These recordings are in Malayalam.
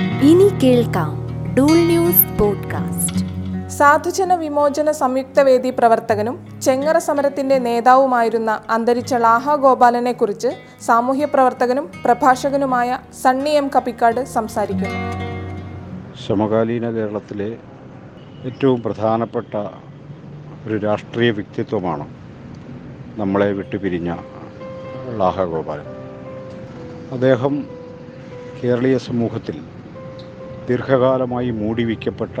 ഇനി കേൾക്കാം ഡൂൾ ന്യൂസ് പോഡ്കാസ്റ്റ്. സാധുജന വിമോചന സംയുക്ത വേദി പ്രവർത്തകനും ചെങ്ങറ സമരത്തിന്റെ നേതാവുമായിരുന്ന അന്തരിച്ച ലാഹ ഗോപാലനെ കുറിച്ച് സാമൂഹ്യ പ്രവർത്തകനും പ്രഭാഷകനുമായ സണ്ണി എം കപ്പിക്കാട് സംസാരിക്കുന്നു. സമകാലീന കേരളത്തിലെ ഏറ്റവും പ്രധാനപ്പെട്ട ഒരു രാഷ്ട്രീയ വ്യക്തിത്വമാണ് നമ്മളെ വിട്ടുപിരിഞ്ഞ ലാഹ ഗോപാലൻ. അദ്ദേഹം കേരളീയ സമൂഹത്തിൽ ദീർഘകാലമായി മൂടി വയ്ക്കപ്പെട്ട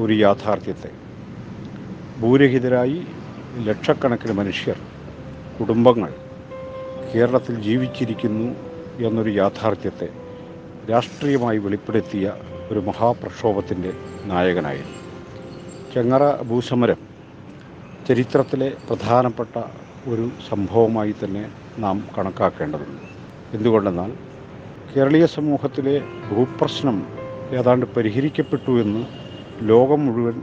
ഒരു യാഥാർത്ഥ്യത്തെ. ഭൂരഹിതരായി ലക്ഷക്കണക്കിന് മനുഷ്യർ കുടുംബങ്ങൾ കേരളത്തിൽ ജീവിച്ചിരിക്കുന്നു എന്നൊരു യാഥാർത്ഥ്യത്തെ രാഷ്ട്രീയമായി വെളിപ്പെടുത്തിയ ഒരു മഹാപ്രക്ഷോഭത്തിന്റെ നായകനായിരുന്നു. ചെങ്ങറ ഭൂസമരം ചരിത്രത്തിലെ പ്രധാനപ്പെട്ട ഒരു സംഭവമായി തന്നെ നാം കണക്കാക്കേണ്ടതുണ്ട്. എന്തുകൊണ്ടെന്നാൽ കേരളീയ സമൂഹത്തിലെ ഭൂപ്രശ്നം ഏതാണ്ട് പരിഹരിക്കപ്പെട്ടു എന്ന് ലോകം മുഴുവൻ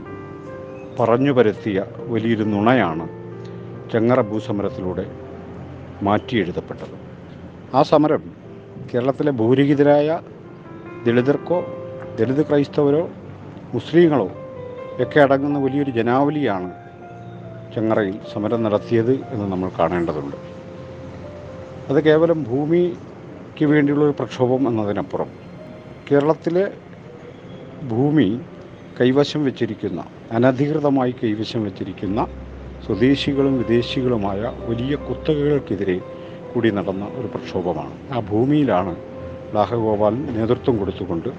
പറഞ്ഞു പരത്തിയ വലിയൊരു നുണയാണ് ചെങ്ങറ ഭൂസമരത്തിലൂടെ മാറ്റിയെഴുതപ്പെട്ടത്. ആ സമരം കേരളത്തിലെ ഭൂരഹിതരായ ദളിതർക്കോ ദളിത് ക്രൈസ്തവരോ മുസ്ലിങ്ങളോ ഒക്കെ അടങ്ങുന്ന വലിയൊരു ജനാവലിയാണ് ചെങ്ങറയിൽ സമരം നടത്തിയത് എന്ന് നമ്മൾ കാണേണ്ടതുണ്ട്. അത് കേവലം ഭൂമിക്ക് വേണ്ടിയുള്ള ഒരു പ്രക്ഷോഭം എന്നതിനപ്പുറം കേരളത്തിലെ ഭൂമി കൈവശം വെച്ചിരിക്കുന്ന അനധികൃതമായി കൈവശം വെച്ചിരിക്കുന്ന സ്വദേശികളും വിദേശികളുമായ വലിയ കുത്തകകൾക്കെതിരെ കൂടി നടന്ന ഒരു പ്രക്ഷോഭമാണ്. ആ ഭൂമിയിലാണ് ലാഹഗോപാലൻ നേതൃത്വം കൊടുത്തുകൊണ്ട്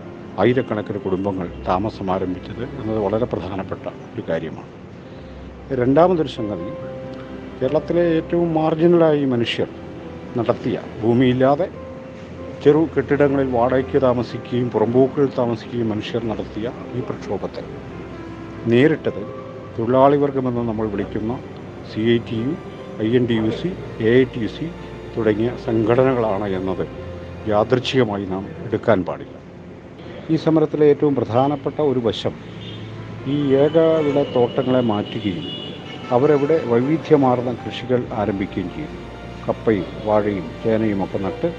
ആയിരക്കണക്കിന് കുടുംബങ്ങൾ താമസം ആരംഭിച്ചത് എന്നത് വളരെ പ്രധാനപ്പെട്ട ഒരു കാര്യമാണ്. രണ്ടാമതൊരു സംഗതി കേരളത്തിലെ ഏറ്റവും മാർജിനലായി മനുഷ്യർ നടത്തിയ ഭൂമിയില്ലാതെ ചെറു കെട്ടിടങ്ങളിൽ വാടകയ്ക്ക് താമസിക്കുകയും പുറമ്പോക്കുകളിൽ താമസിക്കുകയും മനുഷ്യർ നടത്തിയ ഈ പ്രക്ഷോഭത്തെ നേരിട്ടത് തൊഴിലാളി വർഗമെന്ന് നമ്മൾ വിളിക്കുന്ന C I T U I N T U C A I T U C തുടങ്ങിയ സംഘടനകളാണ് എന്നത് യാദൃച്ഛികമായി നാം എടുക്കാൻ പാടില്ല. ഈ സമരത്തിലെ ഏറ്റവും പ്രധാനപ്പെട്ട ഒരു വശം ഈ ഏകവിട തോട്ടങ്ങളെ മാറ്റുകയും അവരവിടെ വൈവിധ്യമാർന്ന കൃഷികൾ ആരംഭിക്കുകയും ചെയ്യും കപ്പയും വാഴയും ചേനയും ഒക്കെ നട്ട്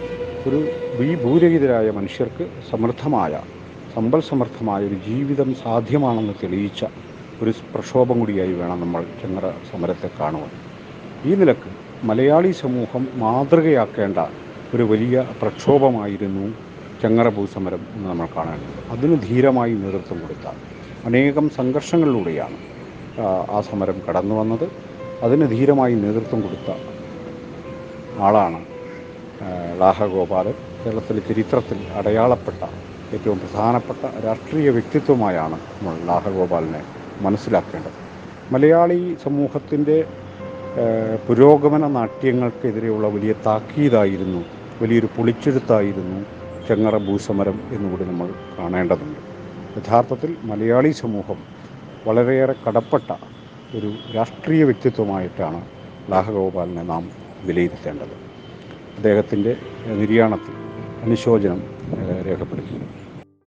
ഒരു ഈ ഭൂരഹിതരായ മനുഷ്യർക്ക് സമൃദ്ധമായ സമ്പൽ സമൃദ്ധമായ ഒരു ജീവിതം സാധ്യമാണെന്ന് തെളിയിച്ച ഒരു പ്രക്ഷോഭം കൂടിയായി വേണം നമ്മൾ ചെങ്ങറ സമരത്തെ കാണുവാൻ. ഈ നിലയ്ക്ക് മലയാളി സമൂഹം മാതൃകയാക്കേണ്ട ഒരു വലിയ പ്രക്ഷോഭമായിരുന്നു ചെങ്ങറ ഭൂസമരം എന്ന് നമ്മൾ കാണേണ്ടത്. അതിന് ധീരമായി നേതൃത്വം കൊടുത്ത അനേകം സംഘർഷങ്ങളിലൂടെയാണ് ആ സമരം കടന്നു വന്നത് അതിന് ധീരമായി നേതൃത്വം കൊടുത്ത ആളാണ് ആ, ലാഹ കേരളത്തിലെ ചരിത്രത്തിൽ അടയാളപ്പെട്ട ഏറ്റവും പ്രധാനപ്പെട്ട രാഷ്ട്രീയ വ്യക്തിത്വമായാണ് നമ്മൾ ലാഹഗോപാലിനെ മനസ്സിലാക്കേണ്ടത്. മലയാളി സമൂഹത്തിന്റെ പുരോഗമന നാട്യങ്ങൾക്കെതിരെയുള്ള വലിയ താക്കീതായിരുന്നു വലിയൊരു പൊളിച്ചെഴുത്തായിരുന്നു ചെങ്ങറ ഭൂസമരം എന്നുകൂടി നമ്മൾ കാണേണ്ടതുണ്ട്. യഥാർത്ഥത്തിൽ മലയാളി സമൂഹം വളരെയേറെ കടപ്പെട്ട ഒരു രാഷ്ട്രീയ വ്യക്തിത്വമായിട്ടാണ് ലാഹഗോപാലിനെ നാം വിലയിരുത്തേണ്ടത്. അദ്ദേഹത്തിന്റെ നിര്യാണത്തിൽ അനുശോചനം ഏഹ്, രേഖപ്പെടുത്തുന്നു